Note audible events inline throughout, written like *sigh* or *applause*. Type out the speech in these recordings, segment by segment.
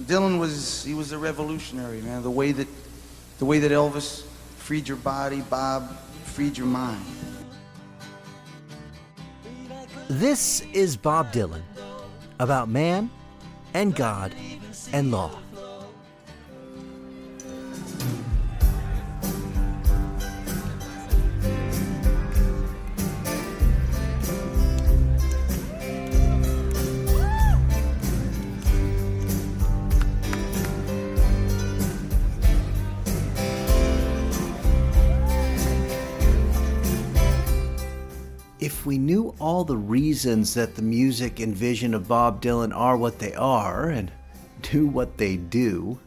Dylan was he was a revolutionary, man. The way that the way that Elvis freed your body, Bob freed your mind. This is Bob Dylan about man and God and law. If we knew all the reasons that the music and vision of Bob Dylan are what they are and do what they do,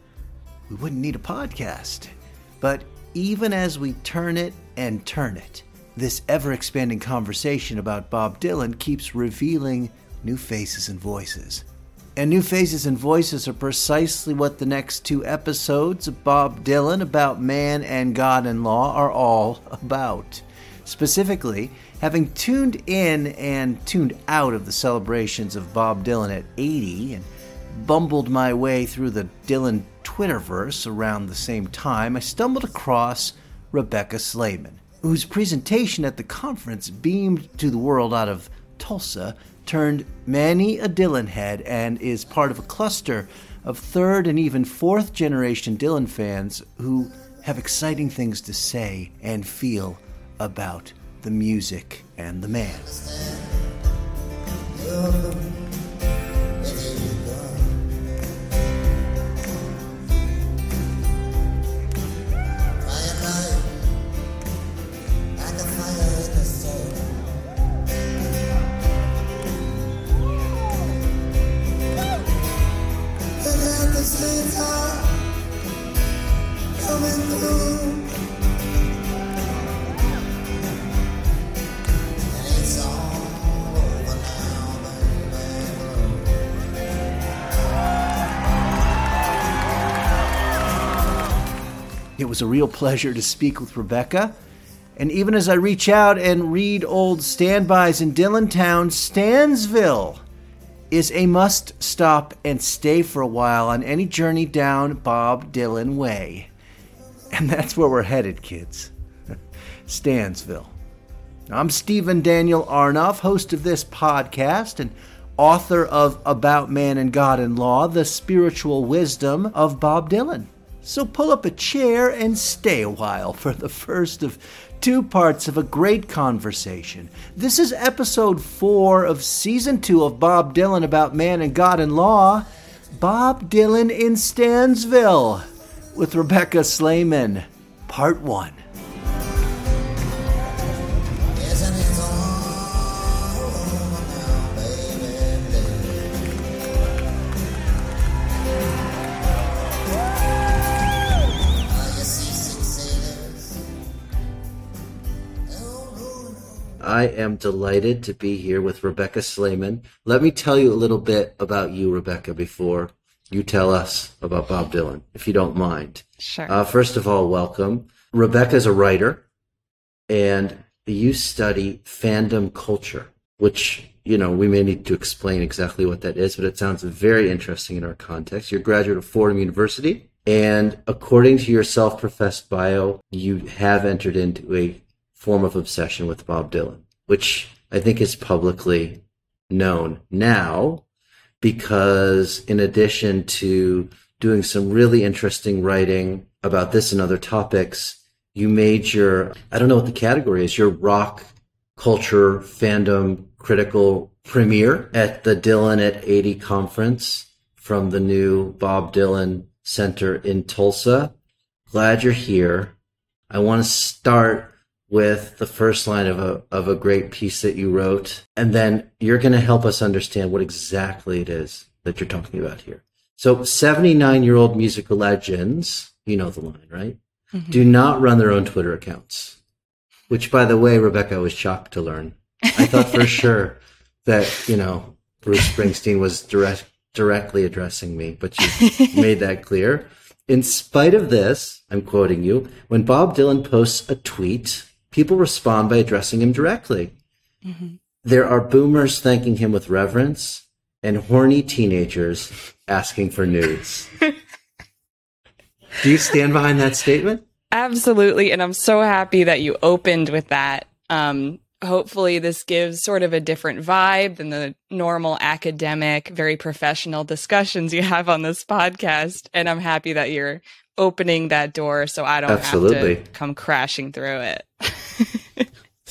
we wouldn't need a podcast. But even as we turn it and turn it, this ever expanding conversation about Bob Dylan keeps revealing new faces and voices. And new faces and voices are precisely what the next two episodes of Bob Dylan about man and God and law are all about. Specifically, having tuned in and tuned out of the celebrations of Bob Dylan at 80 and bumbled my way through the Dylan Twitterverse around the same time, I stumbled across Rebecca Slayman, whose presentation at the conference beamed to the world out of Tulsa turned many a Dylan head and is part of a cluster of third and even fourth generation Dylan fans who have exciting things to say and feel about the music and the man. It was a real pleasure to speak with Rebecca. And even as I reach out and read old standbys in Dylantown, Stansville is a must stop and stay for a while on any journey down Bob Dylan Way. And that's where we're headed, kids. *laughs* Stansville. I'm Stephen Daniel Arnoff, host of this podcast and author of About Man and God and Law, the spiritual wisdom of Bob Dylan. So pull up a chair and stay a while for the first of two parts of a great conversation. This is episode four of season two of Bob Dylan about man and God and law. Bob Dylan in Stansville with Rebecca Slayman, part one. I am delighted to be here with Rebecca Slayman. Let me tell you a little bit about you, Rebecca, before you tell us about Bob Dylan, if you don't mind. Sure. Uh, first of all, welcome. Rebecca is a writer, and you study fandom culture, which, you know, we may need to explain exactly what that is, but it sounds very interesting in our context. You're a graduate of Fordham University, and according to your self professed bio, you have entered into a form of obsession with Bob Dylan, which I think is publicly known now because in addition to doing some really interesting writing about this and other topics, you made your, I don't know what the category is, your rock culture fandom critical premiere at the Dylan at 80 conference from the new Bob Dylan Center in Tulsa. Glad you're here. I want to start with the first line of a of a great piece that you wrote, and then you're going to help us understand what exactly it is that you're talking about here. So 79 year old musical legends, you know the line, right? Mm-hmm. Do not run their own Twitter accounts. Which, by the way, Rebecca was shocked to learn. I thought for *laughs* sure that, you know, Bruce Springsteen was direct, directly addressing me, but you *laughs* made that clear. In spite of this, I'm quoting you, when Bob Dylan posts a tweet, people respond by addressing him directly. Mm-hmm. There are boomers thanking him with reverence and horny teenagers asking for nudes. *laughs* Do you stand behind that statement? Absolutely. And I'm so happy that you opened with that. Um, hopefully, this gives sort of a different vibe than the normal academic, very professional discussions you have on this podcast. And I'm happy that you're opening that door so I don't Absolutely. have to come crashing through it. *laughs*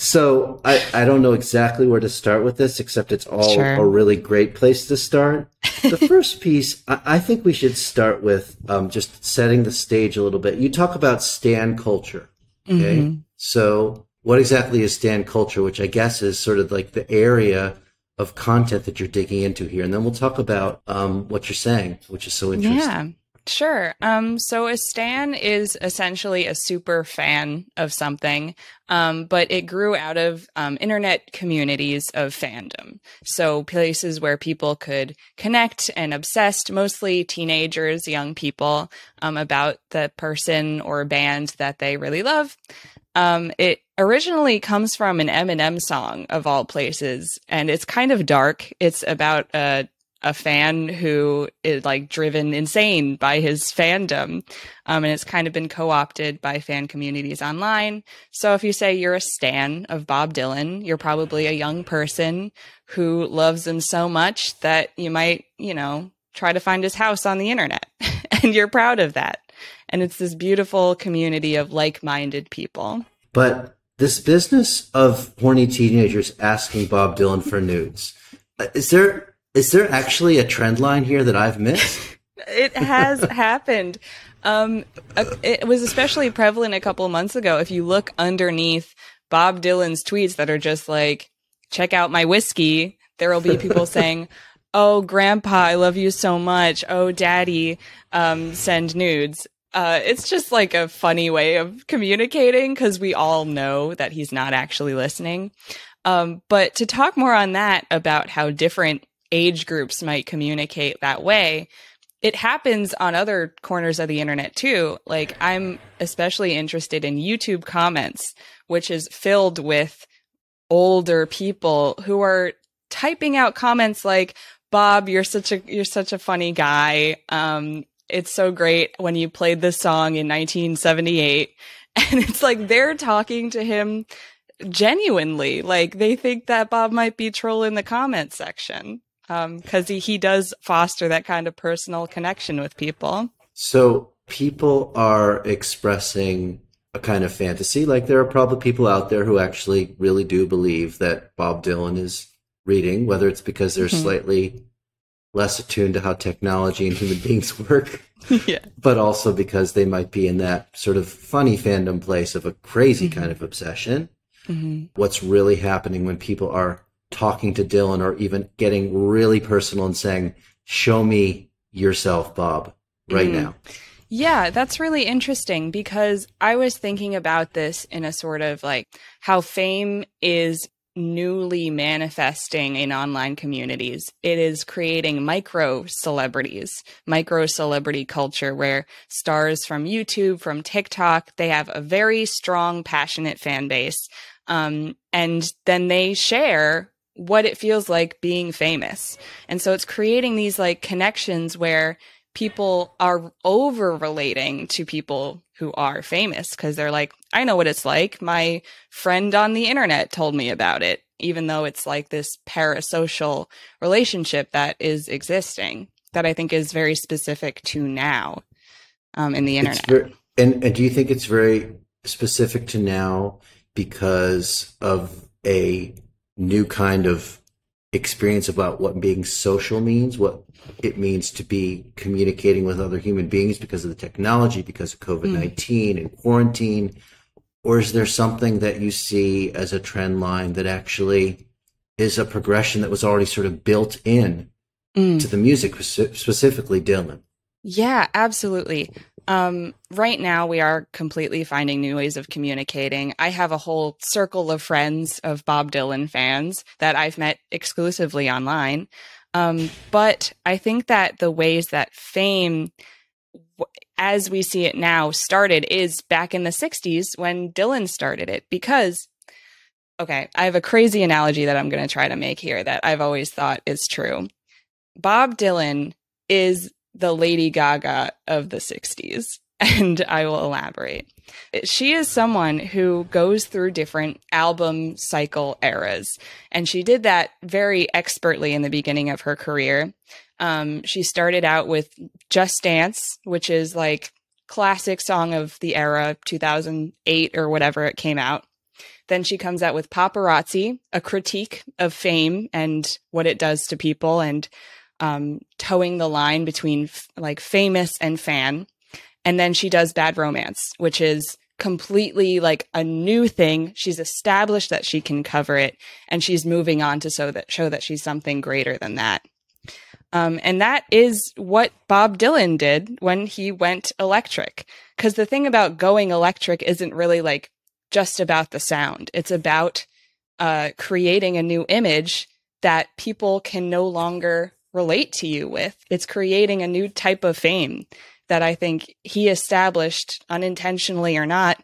So I, I don't know exactly where to start with this, except it's all sure. a really great place to start. The *laughs* first piece, I, I, think we should start with um, just setting the stage a little bit. You talk about Stan culture. Okay. Mm-hmm. So what exactly is Stan culture, which I guess is sort of like the area of content that you're digging into here. And then we'll talk about um, what you're saying, which is so interesting. Yeah. Sure. Um, so a stan is essentially a super fan of something, um, but it grew out of um, internet communities of fandom. So places where people could connect and obsessed, mostly teenagers, young people, um, about the person or band that they really love. Um, it originally comes from an Eminem song of all places, and it's kind of dark. It's about a a fan who is like driven insane by his fandom. Um, and it's kind of been co opted by fan communities online. So if you say you're a stan of Bob Dylan, you're probably a young person who loves him so much that you might, you know, try to find his house on the internet. *laughs* and you're proud of that. And it's this beautiful community of like minded people. But this business of horny teenagers asking Bob Dylan for nudes, uh, is there is there actually a trend line here that I've missed? *laughs* it has *laughs* happened. Um, it was especially prevalent a couple months ago. If you look underneath Bob Dylan's tweets that are just like, check out my whiskey, there will be people *laughs* saying, Oh, grandpa, I love you so much. Oh, daddy, um, send nudes. Uh, it's just like a funny way of communicating because we all know that he's not actually listening. Um, but to talk more on that about how different age groups might communicate that way it happens on other corners of the internet too. Like I'm especially interested in YouTube comments, which is filled with older people who are typing out comments like, Bob, you're such a, you're such a funny guy. Um, it's so great when you played this song in 1978. *laughs* And it's like they're talking to him genuinely. Like they think that Bob might be trolling the comment section because um, he, he does foster that kind of personal connection with people. So people are expressing a kind of fantasy. Like there are probably people out there who actually really do believe that Bob Dylan is reading, whether it's because they're mm-hmm. slightly less attuned to how technology and human beings *laughs* work, *laughs* yeah. but also because they might be in that sort of funny fandom place of a crazy mm-hmm. kind of obsession. Mm-hmm. What's really happening when people are talking to Dylan or even getting really personal and saying, Show me yourself, Bob, right mm. now. Yeah, that's really interesting because I was thinking about this in a sort of like how fame is newly manifesting in online communities. It is creating micro celebrities, micro celebrity culture where stars from YouTube, from TikTok, they have a very strong, passionate fan base. Um, and then they share what it feels like being famous. And so it's creating these like connections where people are over relating to people who are famous because they're like, I know what it's like. My friend on the internet told me about it, even though it's like this parasocial relationship that is existing that I think is very specific to now um, in the internet. Very, and, and do you think it's very specific to now because of a new kind of experience about what being social means, what it means to be communicating with other human beings because of the technology, because of COVID 19 mm. and quarantine? Or is there something that you see as a trend line that actually is a progression that was already sort of built in mm. to the music, specifically Dylan. Yeah, absolutely. Um, right now, we are completely finding new ways of communicating. I have a whole circle of friends of Bob Dylan fans that I've met exclusively online. Um, but I think that the ways that fame, as we see it now, started is back in the 60s when Dylan started it. Because, okay, I have a crazy analogy that I'm going to try to make here that I've always thought is true. Bob Dylan is the Lady Gaga of the 60s. *laughs* And I will elaborate. She is someone who goes through different album cycle eras. And she did that very expertly in the beginning of her career. Um, she started out with Just Dance, which is like classic song of the era, 2008 or whatever it came out. Then she comes out with Paparazzi, a critique of fame and what it does to people and um, toeing the line between f- like famous and fan. And then she does Bad Romance, which is completely like a new thing. She's established that she can cover it and she's moving on to so that show that she's something greater than that. Um, and that is what Bob Dylan did when he went electric. Because the thing about going electric isn't really like just about the sound. It's about uh, creating a new image that people can no longer relate to you with. It's creating a new type of fame that I think he established unintentionally or not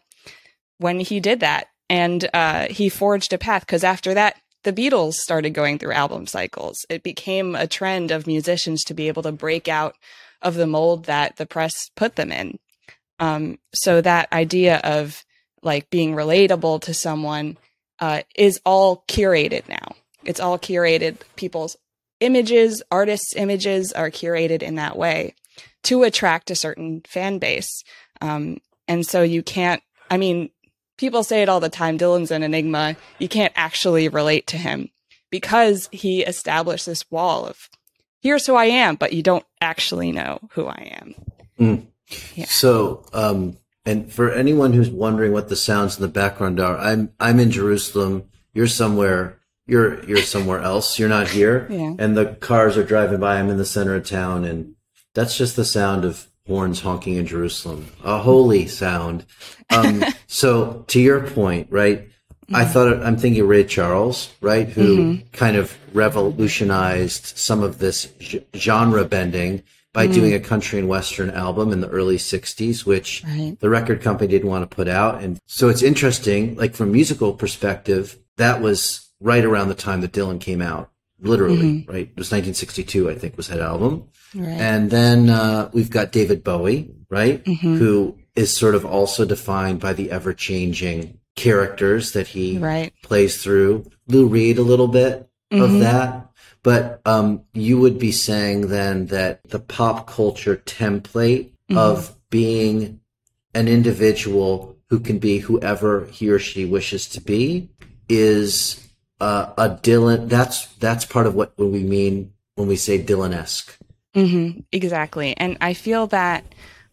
when he did that. And uh, he forged a path because after that, the Beatles started going through album cycles. It became a trend of musicians to be able to break out of the mold that the press put them in. Um, so that idea of like being relatable to someone uh, is all curated now. It's all curated. People's images, artists' images are curated in that way to attract a certain fan base. Um, and so you can't, I mean, people say it all the time Dylan's an enigma. You can't actually relate to him because he established this wall of here's who I am, but you don't actually know who I am. Mm. Yeah. So, um, and for anyone who's wondering what the sounds in the background are, I'm I'm in Jerusalem. You're somewhere you're you're somewhere else. You're not here. Yeah. And the cars are driving by. I'm in the center of town, and that's just the sound of horns honking in Jerusalem. A holy sound. Um, *laughs* so to your point, right? Mm-hmm. I thought I'm thinking Ray Charles, right, who mm-hmm. kind of revolutionized some of this genre bending by mm-hmm. doing a country and western album in the early 60s which right. the record company didn't want to put out and so it's interesting like from musical perspective that was right around the time that Dylan came out, literally, mm-hmm. right? It was 1962, I think, was that album. Right. And then uh, we've got David Bowie, right? Mm-hmm. Who is sort of also defined by the ever changing characters that he right. plays through. Lou Reed, a little bit mm-hmm. of that. But um, you would be saying then that the pop culture template mm-hmm. of being an individual who can be whoever he or she wishes to be is uh, a Dylan. That's that's part of what, we mean when we say Dylan esque. Mm-hmm, exactly, and I feel that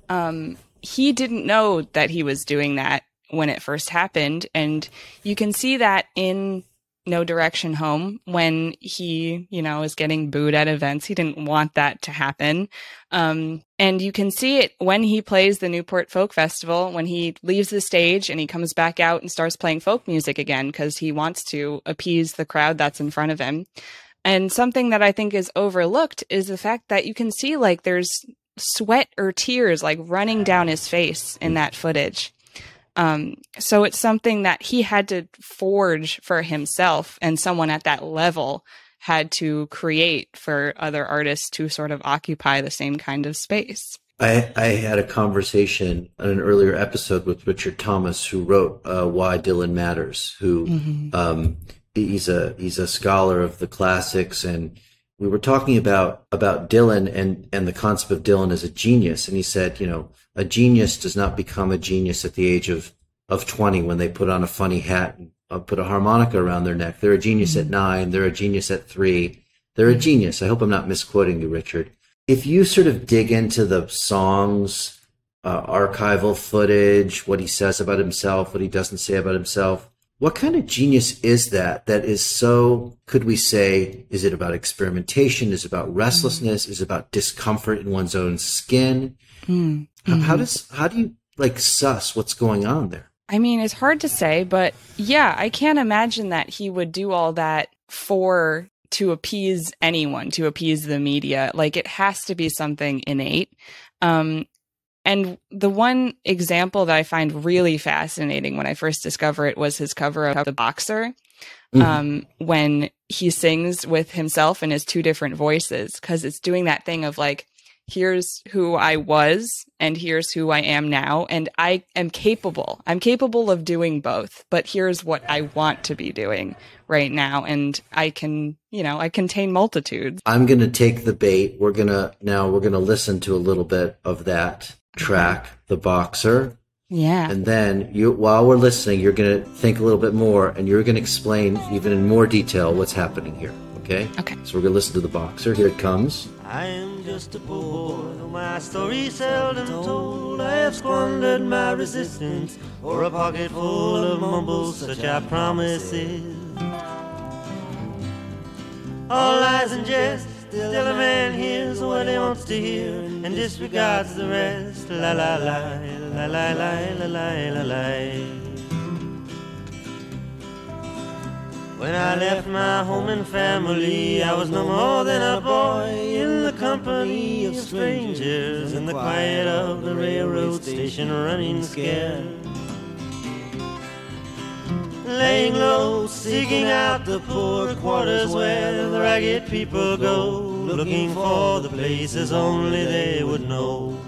um, he didn't know that he was doing that when it first happened, and you can see that in no Direction Home when he, you know, is getting booed at events. He didn't want that to happen. Um, and you can see it when he plays the Newport Folk Festival, when he leaves the stage and he comes back out and starts playing folk music again because he wants to appease the crowd that's in front of him. And something that I think is overlooked is the fact that you can see like there's sweat or tears like running down his face in that footage. Um, so it's something that he had to forge for himself, and someone at that level had to create for other artists to sort of occupy the same kind of space. I, I had a conversation on an earlier episode with Richard Thomas, who wrote uh, "Why Dylan Matters." Who mm-hmm. um, he's a he's a scholar of the classics, and we were talking about about Dylan and and the concept of Dylan as a genius, and he said, you know, a genius does not become a genius at the age of of 20 when they put on a funny hat and uh, put a harmonica around their neck. They're a genius mm-hmm. at nine. They're a genius at three. They're a mm-hmm. genius. I hope I'm not misquoting you, Richard. If you sort of dig into the songs, uh, archival footage, what he says about himself, what he doesn't say about himself, What kind of genius is that? That is so, could we say, is it about experimentation? Is it about restlessness? Mm. Is it about discomfort in one's own skin? Mm. How, how mm-hmm. does, how do you like suss what's going on there? I mean, it's hard to say, but yeah, I can't imagine that he would do all that for to appease anyone, to appease the media. Like it has to be something innate. Um, and the one example that I find really fascinating when I first discovered it was his cover of The Boxer, mm-hmm. um, when he sings with himself in his two different voices, because it's doing that thing of like, here's who I was and here's who I am now. And I am capable. I'm capable of doing both, but here's what I want to be doing right now. And I can, you know, I contain multitudes. I'm going to take the bait. We're going to, now we're going to listen to a little bit of that track, mm-hmm. The Boxer. Yeah. And then you, while we're listening, you're going to think a little bit more and you're going to explain even in more detail what's happening here. Okay? Okay. So we're going to listen to The Boxer. Here it comes. I am just a poor boy, though my story seldom told. I have squandered my resistance for a pocket full of mumbles, such are promises. All lies and jest Still a man hears what he wants to hear and disregards the rest. La la la, la la la, la la la la. When I left my home and family, I was no more than a boy in the company of strangers in the quiet of the railroad station running scared laying low, seeking out the poor quarters where the ragged people go, looking for the places only they would know.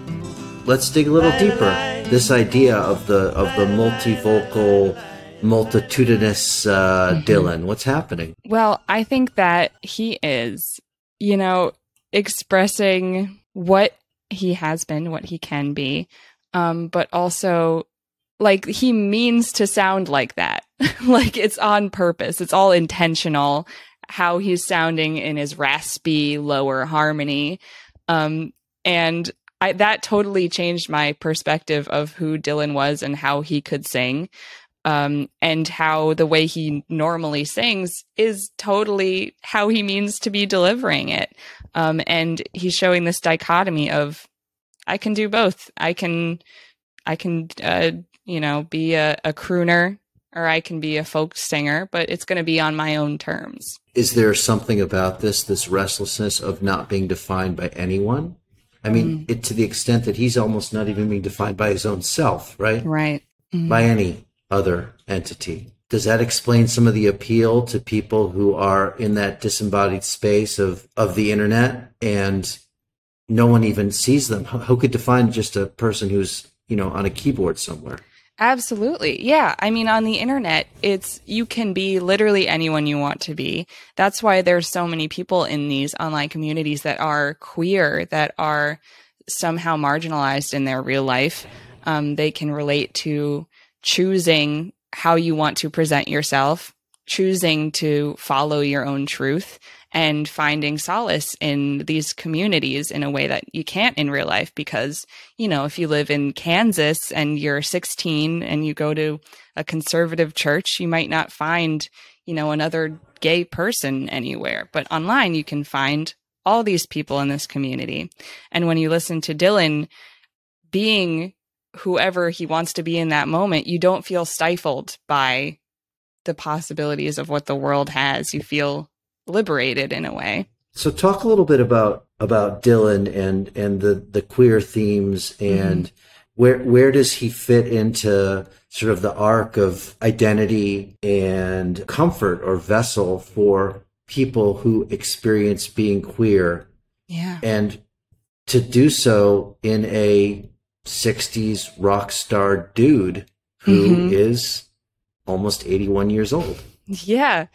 Let's dig a little deeper. This idea of the of the multivocal, multitudinous uh, mm-hmm. Dylan. What's happening? Well, I think that he is, you know, expressing what he has been, what he can be, um, but also like he means to sound like that. *laughs* like it's on purpose. It's all intentional how he's sounding in his raspy lower harmony. Um, and I, that totally changed my perspective of who Dylan was and how he could sing. Um, and how the way he normally sings is totally how he means to be delivering it. Um, and he's showing this dichotomy of, I can do both. I can, I can, uh, you know, be a, a crooner or I can be a folk singer, but it's going to be on my own terms. Is there something about this, this restlessness of not being defined by anyone? I mean, mm. it, to the extent that he's almost not even being defined by his own self, right? Right. Mm. By any other entity. Does that explain some of the appeal to people who are in that disembodied space of, of the internet and no one even sees them? Who could define just a person who's, you know, on a keyboard somewhere? Absolutely. Yeah. I mean, on the internet, it's, you can be literally anyone you want to be. That's why there's so many people in these online communities that are queer, that are somehow marginalized in their real life. Um, they can relate to choosing how you want to present yourself, choosing to follow your own truth, and finding solace in these communities in a way that you can't in real life because, you know, if you live in Kansas and you're 16 and you go to a conservative church, you might not find, you know, another gay person anywhere. But online, you can find all these people in this community. And when you listen to Dylan being whoever he wants to be in that moment, you don't feel stifled by the possibilities of what the world has. You feel liberated in a way. So talk a little bit about about Dylan and and the the queer themes and mm-hmm. where where does he fit into sort of the arc of identity and comfort or vessel for people who experience being queer. Yeah. And to do so in a 60s rock star dude who mm-hmm. is almost 81 years old. Yeah.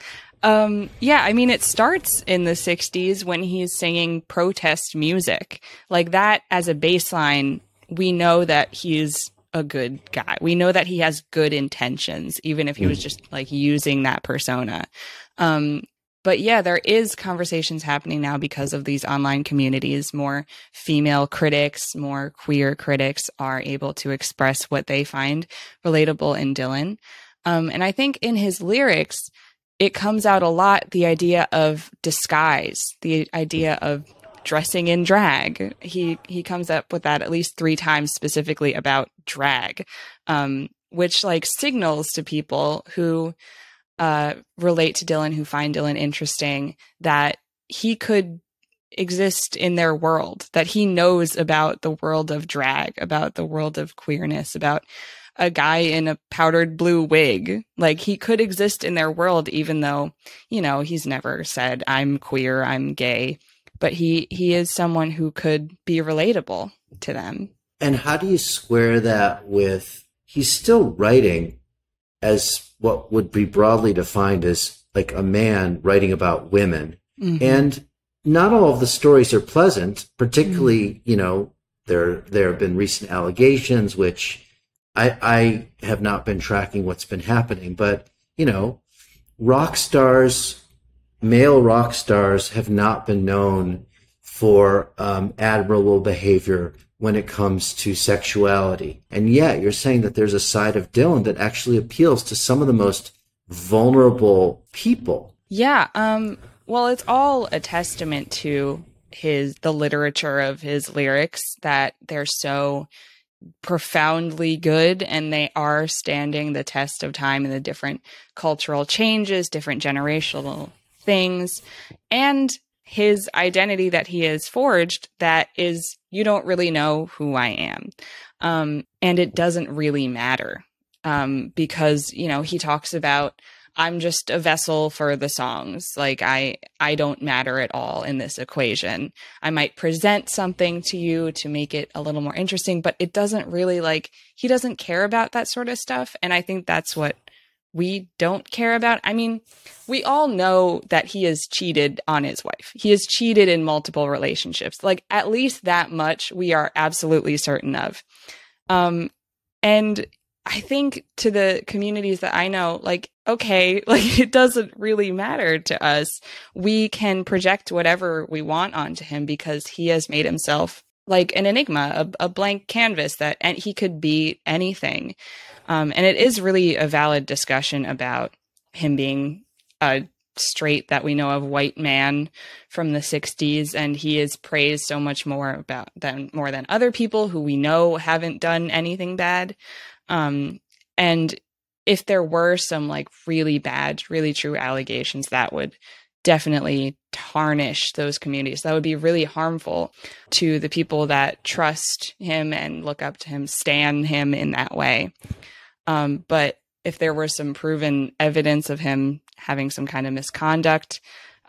Um, yeah, I mean, it starts in the 60s when he's singing protest music. Like that as a baseline, we know that he's a good guy. We know that he has good intentions, even if he was mm. just like using that persona. Um, but yeah, there is conversations happening now because of these online communities. More female critics, more queer critics are able to express what they find relatable in Dylan. Um, and I think in his lyrics, it comes out a lot the idea of disguise, the idea of dressing in drag. He he comes up with that at least three times specifically about drag, um, which like signals to people who uh, relate to Dylan, who find Dylan interesting, that he could exist in their world, that he knows about the world of drag, about the world of queerness, about a guy in a powdered blue wig. Like he could exist in their world, even though, you know, he's never said, I'm queer, I'm gay. But he, he is someone who could be relatable to them. And how do you square that with he's still writing as what would be broadly defined as like a man writing about women. Mm-hmm. And not all of the stories are pleasant, particularly, mm-hmm. you know, there there have been recent allegations which I I have not been tracking what's been happening, but you know, rock stars, male rock stars have not been known for um, admirable behavior when it comes to sexuality. And yet you're saying that there's a side of Dylan that actually appeals to some of the most vulnerable people. Yeah. Um, well, it's all a testament to his the literature of his lyrics that they're so profoundly good and they are standing the test of time and the different cultural changes, different generational things, and his identity that he has forged that is you don't really know who I am. Um, and it doesn't really matter um, because, you know, he talks about I'm just a vessel for the songs. Like I I don't matter at all in this equation. I might present something to you to make it a little more interesting, but it doesn't really like he doesn't care about that sort of stuff and I think that's what we don't care about. I mean, we all know that he has cheated on his wife. He has cheated in multiple relationships. Like at least that much we are absolutely certain of. Um and I think to the communities that I know, like, okay, *laughs* like it doesn't really matter to us. We can project whatever we want onto him because he has made himself like an enigma, a, a blank canvas that and he could be anything. Um, and it is really a valid discussion about him being a straight that we know of white man from the 60s and he is praised so much more about than more than other people who we know haven't done anything bad um, and if there were some like really bad really true allegations that would definitely tarnish those communities. That would be really harmful to the people that trust him and look up to him, stand him in that way. Um, but if there were some proven evidence of him having some kind of misconduct,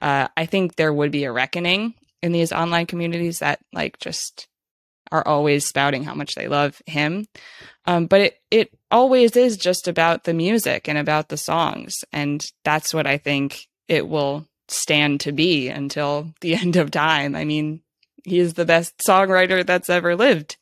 uh, I think there would be a reckoning in these online communities that like just are always spouting how much they love him. Um, but it it always is just about the music and about the songs, and that's what I think it will stand to be until the *laughs* end of time. I mean, he is the best songwriter that's ever lived.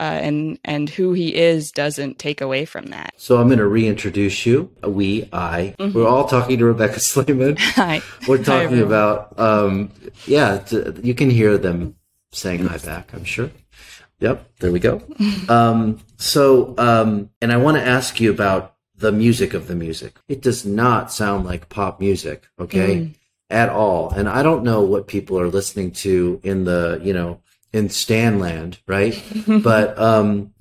Uh, and and who he is doesn't take away from that. So I'm going to reintroduce you. We, I, mm-hmm. we're all talking to Rebecca *laughs* Slayman. *laughs* Hi. We're talking hi, about, um, yeah, you can hear them saying hi back. I'm sure. Yep, there we go. *laughs* um, so, um, and I want to ask you about the music of the music. It does not sound like pop music. Okay. Mm at all. And I don't know what people are listening to in the, you know, in Stanland, right? *laughs* but, um,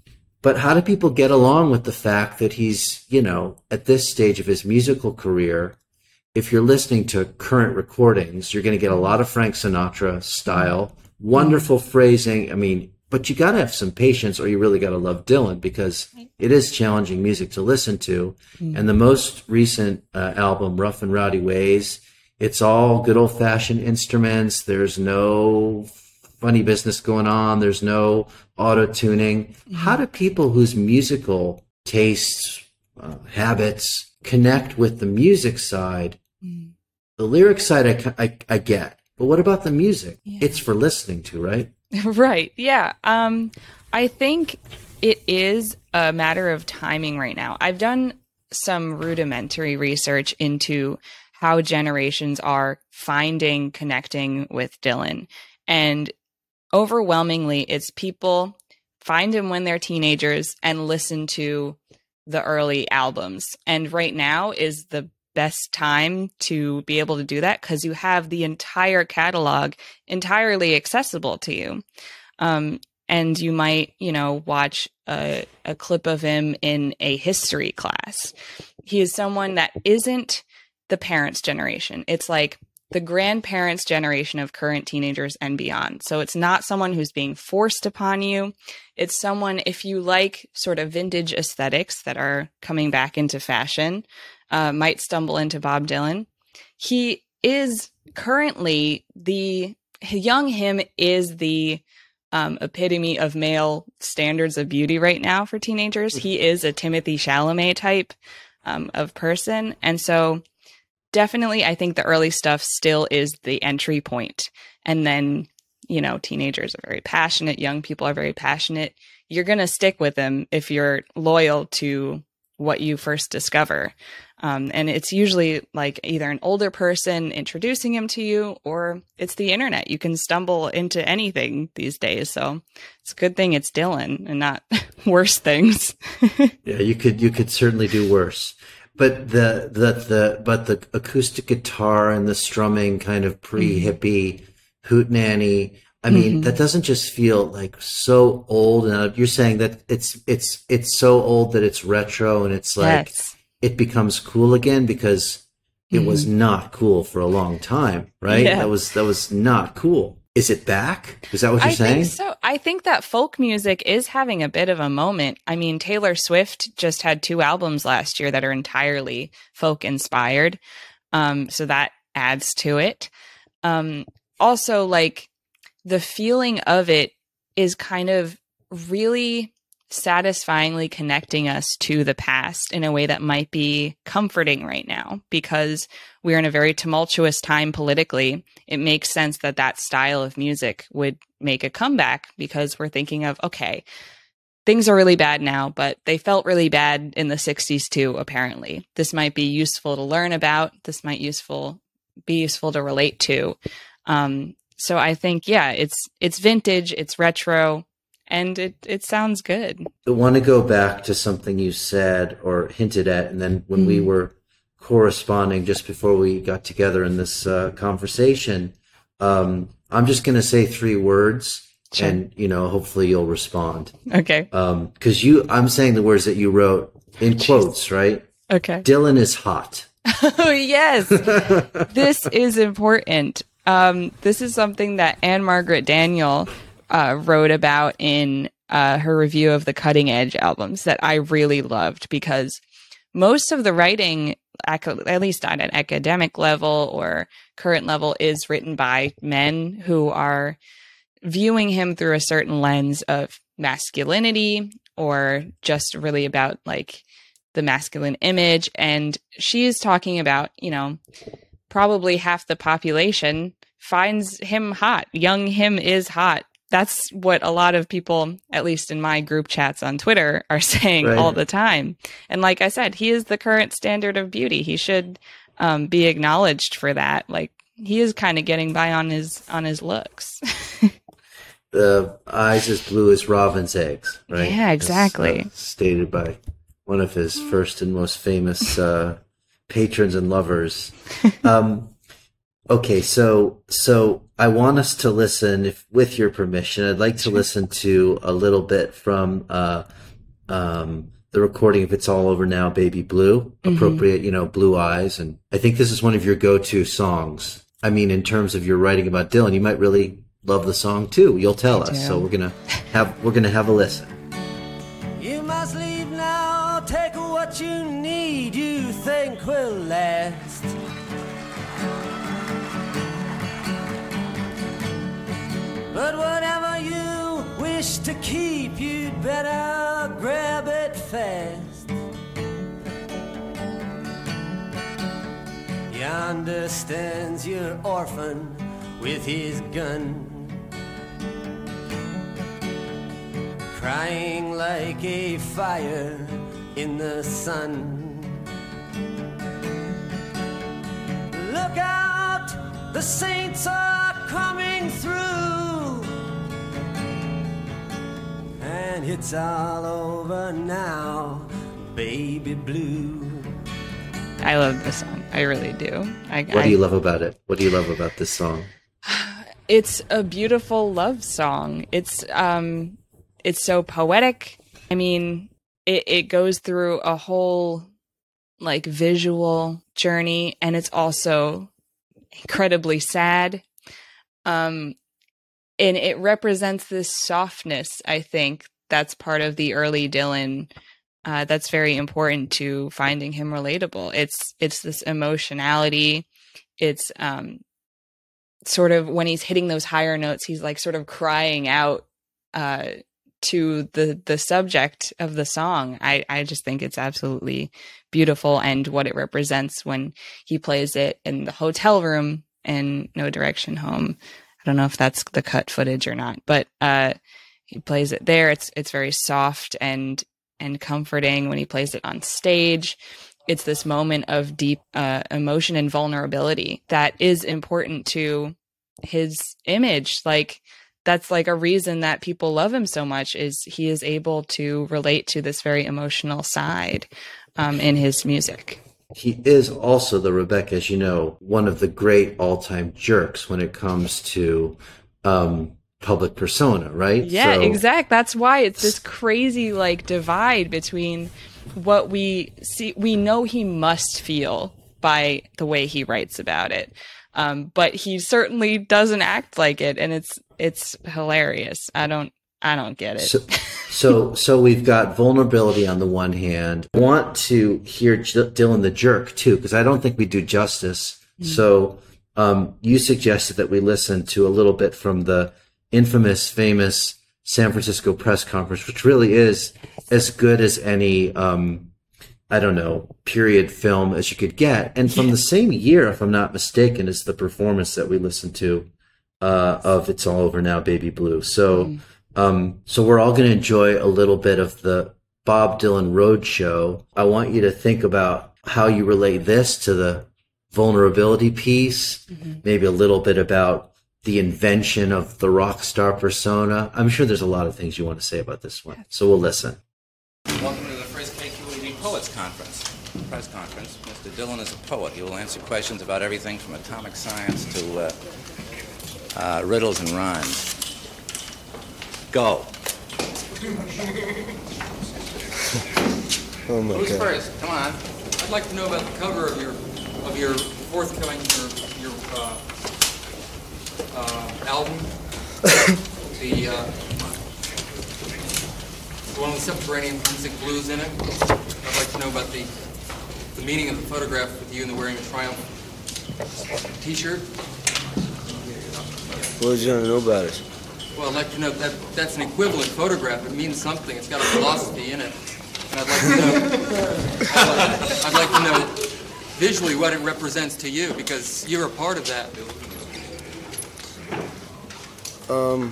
but how do people get along with the fact that he's, you know, at this stage of his musical career, if you're listening to current recordings, you're going to get a lot of Frank Sinatra style, wonderful phrasing. I mean, but you got to have some patience or you really got to love Dylan because it is challenging music to listen to. Mm. And the most recent uh, album, Rough and Rowdy Ways, it's all good old fashioned instruments. There's no funny business going on. There's no auto tuning. Mm-hmm. How do people whose musical tastes, uh, habits connect with the music side? Mm. The lyric side, I, I, I, get, but what about the music? Yeah. It's for listening to, right? *laughs* right. Yeah. Um, I think it is a matter of timing right now. I've done some rudimentary research into how generations are finding connecting with Dylan. And overwhelmingly, it's people find him when they're teenagers and listen to the early albums. And right now is the best time to be able to do that because you have the entire catalog entirely accessible to you. Um, and you might, you know, watch a, a clip of him in a history class. He is someone that isn't the parents' generation. It's like the grandparents' generation of current teenagers and beyond. So it's not someone who's being forced upon you. It's someone, if you like sort of vintage aesthetics that are coming back into fashion, uh, might stumble into Bob Dylan. He is currently the young him is the um, epitome of male standards of beauty right now for teenagers. He is a Timothée Chalamet type um, of person. And so definitely, I think the early stuff still is the entry point. And then, you know, teenagers are very passionate, young people are very passionate. You're going to stick with them if you're loyal to what you first discover. Um, and it's usually like either an older person introducing him to you or it's the internet. You can stumble into anything these days. So it's a good thing it's Dylan and not *laughs* worse things. *laughs* yeah, you could you could certainly do worse. But the the the but the acoustic guitar and the strumming kind of pre hippie mm-hmm. hootenanny. I mean, mm-hmm. that doesn't just feel like so old. And you're saying that it's it's it's so old that it's retro, and it's like yes. it becomes cool again because it mm-hmm. was not cool for a long time, right? Yeah. That was that was not cool. Is it back? Is that what you're I saying? Think so I think that folk music is having a bit of a moment. I mean, Taylor Swift just had two albums last year that are entirely folk inspired. Um, so that adds to it. Um, also, like the feeling of it is kind of really satisfyingly connecting us to the past in a way that might be comforting right now because we're in a very tumultuous time politically. It makes sense that that style of music would make a comeback because we're thinking of, okay, things are really bad now, but they felt really bad in the 60s too, apparently. This might be useful to learn about. This might useful be useful to relate to. Um, so I think, yeah, it's it's vintage, it's retro, and it it sounds good. I want to go back to something you said or hinted at, and then when mm. we were corresponding just before we got together in this uh, conversation, um, I'm just going to say three words. Sure. And you know, hopefully you'll respond. Okay. Because um, you, I'm saying the words that you wrote in quotes, right? Okay. Dylan is hot. *laughs* oh yes, *laughs* this is important. Um, this is something that Anne Margaret Daniel uh, wrote about in uh, her review of the Cutting Edge albums that I really loved because most of the writing, at least on an academic level or current level, is written by men who are viewing him through a certain lens of masculinity or just really about like the masculine image. And she is talking about, you know, probably half the population finds him hot. Young him is hot that's what a lot of people, at least in my group chats on Twitter, are *laughs* saying right. all the time. And like I said, he is the current standard of beauty. He should um, be acknowledged for that. Like he is kind of getting by on his on his looks. *laughs* the eyes as blue as robin's eggs, right? Yeah, exactly. uh, stated by one of his first and most famous uh, patrons and lovers. Um, *laughs* Okay, so so I want us to listen, if with your permission, I'd like to listen to a little bit from uh, um, the recording of "It's All Over Now, Baby Blue." Mm-hmm. Appropriate, you know, blue eyes, and I think this is one of your go-to songs. I mean, in terms of your writing about Dylan, you might really love the song too. You'll tell us. So we're gonna have we're gonna have a listen. Will last. But whatever you wish to keep, you'd better grab it fast. Yonder stands your orphan with his gun. Crying like a fire in the sun. The saints are coming through. and it's all over now, baby blue. I love this song. I really do. I, What do you love about it? What do you love about this song? it's a beautiful love song. It's um it's so poetic. I mean, it it goes through a whole like visual journey and it's also incredibly sad. Um and it represents this softness, I think, that's part of the early Dylan uh, that's very important to finding him relatable. It's it's this emotionality. It's um sort of when he's hitting those higher notes, he's like sort of crying out uh, to the the subject of the song. I I just think it's absolutely beautiful and what it represents when he plays it in the hotel room in No Direction Home. I don't know if that's the cut footage or not, but uh, he plays it there. It's it's very soft and and comforting when he plays it on stage it's this moment of deep uh, emotion and vulnerability that is important to his image like that's like a reason that people love him so much is he is able to relate to this very emotional side um, in his music He is also, the Rebecca, as you know, one of the great all time jerks when it comes to um, public persona, right? Yeah, So- exact. That's why it's this crazy like divide between what we see. We know he must feel by the way he writes about it, um, but he certainly doesn't act like it, and it's it's hilarious. I don't I don't get it. So, so, so we've got vulnerability on the one hand. I want to hear J- Dylan the jerk too, because I don't think we do justice. So, um, you suggested that we listen to a little bit from the infamous, famous San Francisco press conference, which really is as good as any, um, I don't know, period film as you could get. And from the same year, if I'm not mistaken, is the performance that we listened to, uh, of It's All Over Now, Baby Blue. So, um, so we're all going to enjoy a little bit of the Bob Dylan Road Show. I want you to think about how you relate this to the vulnerability piece, maybe a little bit about the invention of the rock star persona. I'm sure there's a lot of things you want to say about this one. So we'll listen. Welcome to the first KQED Poets Conference, press conference. Mr. Dylan is a poet. He will answer questions about everything from atomic science to uh, uh, riddles and rhymes. Go. *laughs* Oh my Who's god. first? Come on. I'd like to know about the cover of your of your forthcoming your your uh, uh, album. *laughs* the uh, the one with subterranean music blues in it. I'd like to know about the the meaning of the photograph with you and the wearing a Triumph T-shirt. What would you want to know about it? Well, I'd like to know that that's an equivalent photograph. It means something. It's got a philosophy in it. And I'd like to know. I'd like, I'd like to know visually what it represents to you because you're a part of that. Um,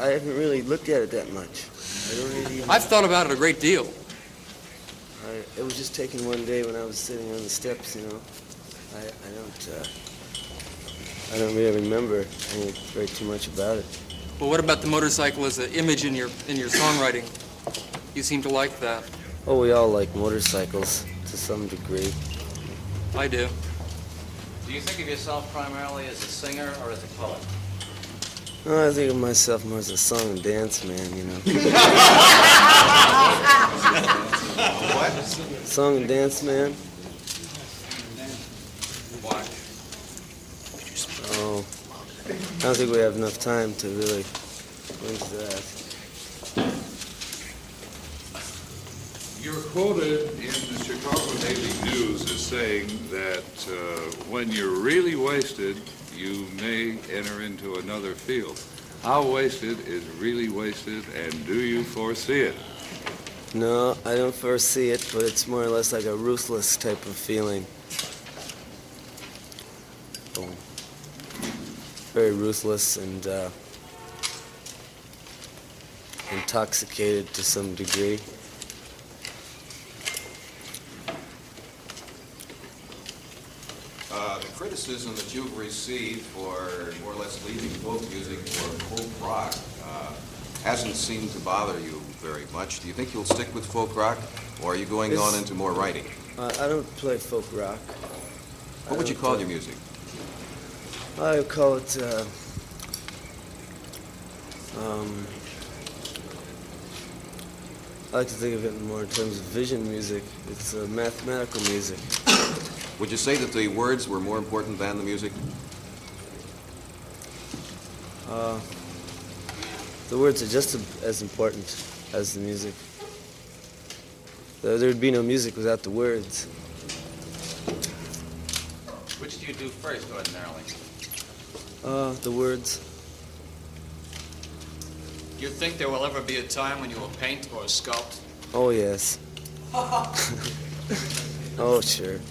I haven't really looked at it that much. I don't really even. I've thought about it a great deal. I, it was just taken one day when I was sitting on the steps, you know. I, I don't. Uh, I don't really remember any very too much about it. Well, what about the motorcycle as an image in your in your songwriting? You seem to like that. Oh, we all like motorcycles to some degree. I do. Do you think of yourself primarily as a singer or as a poet? No, I think of myself more as a song and dance man, you know. What? *laughs* Song and dance man. Why? Oh, I don't think we have enough time to really go into that. You're quoted in the Chicago Daily News as saying that uh, when you're really wasted, you may enter into another field. How wasted is really wasted, and do you foresee it? No, I don't foresee it, but it's more or less like a ruthless type of feeling. Very ruthless and uh, intoxicated to some degree. Uh, the criticism that you've received for more or less leaving folk music for folk rock, uh, hasn't seemed to bother you very much. Do you think you'll stick with folk rock, or are you going It's- on into more writing? Uh, I don't play folk rock. What would you call your music? I would call it. Uh, um, I like to think of it more in terms of vision music. It's uh, mathematical music. Would you say that the words were more important than the music? Uh, the words are just as important as the music. There there would be no music without the words. Which do you do first, ordinarily? Uh, the words. You think there will ever be a time when you will paint or sculpt? Oh, yes. *laughs* oh, sure. Do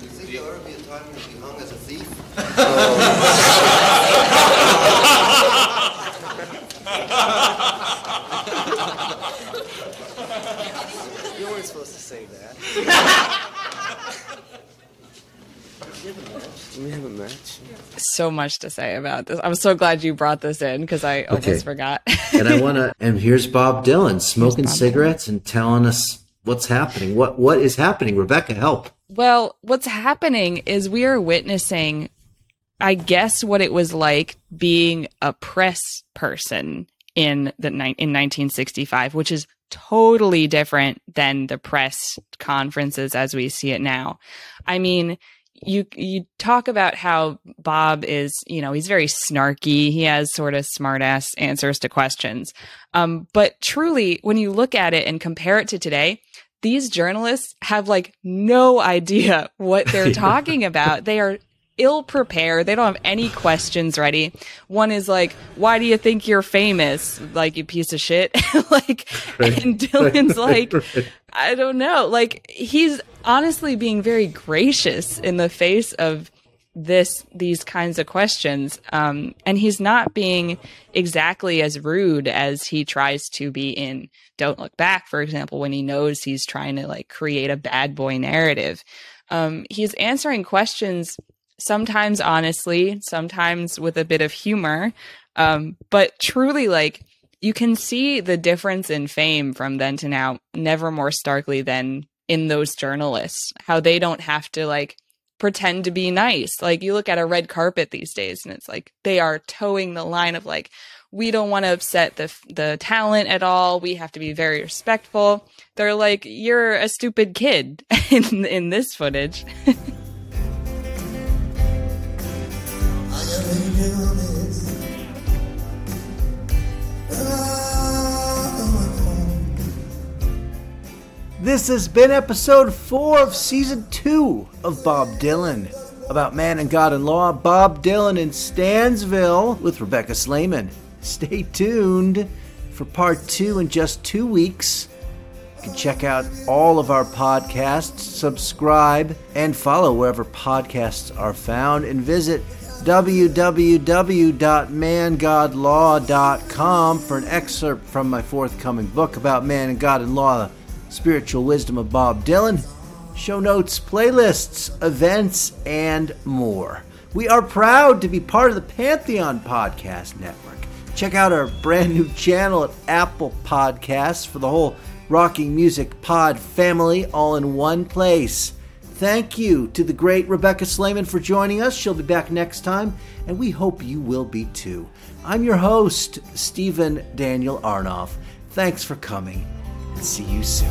you think there'll ever be a time when you'll be hung as a thief? *laughs* *laughs* You weren't supposed to say that. We have a match. So much to say about this. I'm so glad you brought this in because I almost Okay. forgot. *laughs* and I want to. And here's Bob Dylan smoking cigarettes and telling us what's happening. What what is happening? Rebecca, help. Well, what's happening is we are witnessing, I guess, what it was like being a press person in the in 1965, which is totally different than the press conferences as we see it now. I mean, you you talk about how Bob is, you know, he's very snarky. He has sort of smartass answers to questions. Um, but truly, when you look at it and compare it to today, these journalists have like no *laughs* idea what they're *laughs* talking about. They are ill prepared. They don't have any questions ready. One is like, why do you think you're famous? Like, you piece of shit. *laughs* like, and Dylan's like, I don't know. Like, he's honestly being very gracious in the face of this these kinds of questions um and he's not being exactly as rude as he tries to be in don't look back for example when he knows he's trying to like create a bad boy narrative um he's answering questions sometimes honestly sometimes with a bit of humor um but truly like you can see the difference in fame from then to now never more starkly than in those journalists how they don't have to like pretend to be nice. Like you look at a red carpet these days and it's like they are toeing the line of like we don't want to upset the the talent at all. We have to be very respectful. They're like you're a stupid kid *laughs* in in this footage. *laughs* This has been episode four of season two of Bob Dylan. About man and God and law, Bob Dylan in Stansville with Rebecca Slayman. Stay tuned for part two in just two weeks. You can check out all of our podcasts, subscribe, and follow wherever podcasts are found, and visit www.mangodlaw.com for an excerpt from my forthcoming book about man and God and law, the Spiritual Wisdom of Bob Dylan, show notes, playlists, events, and more. We are proud to be part of the Pantheon Podcast Network. Check out our brand new channel at Apple Podcasts for the whole Rocking Music Pod family all in one place. Thank you to the great Rebecca Slayman for joining us. She'll be back next time, and we hope you will be too. I'm your host, Stephen Daniel Arnoff. Thanks for coming, and see you soon.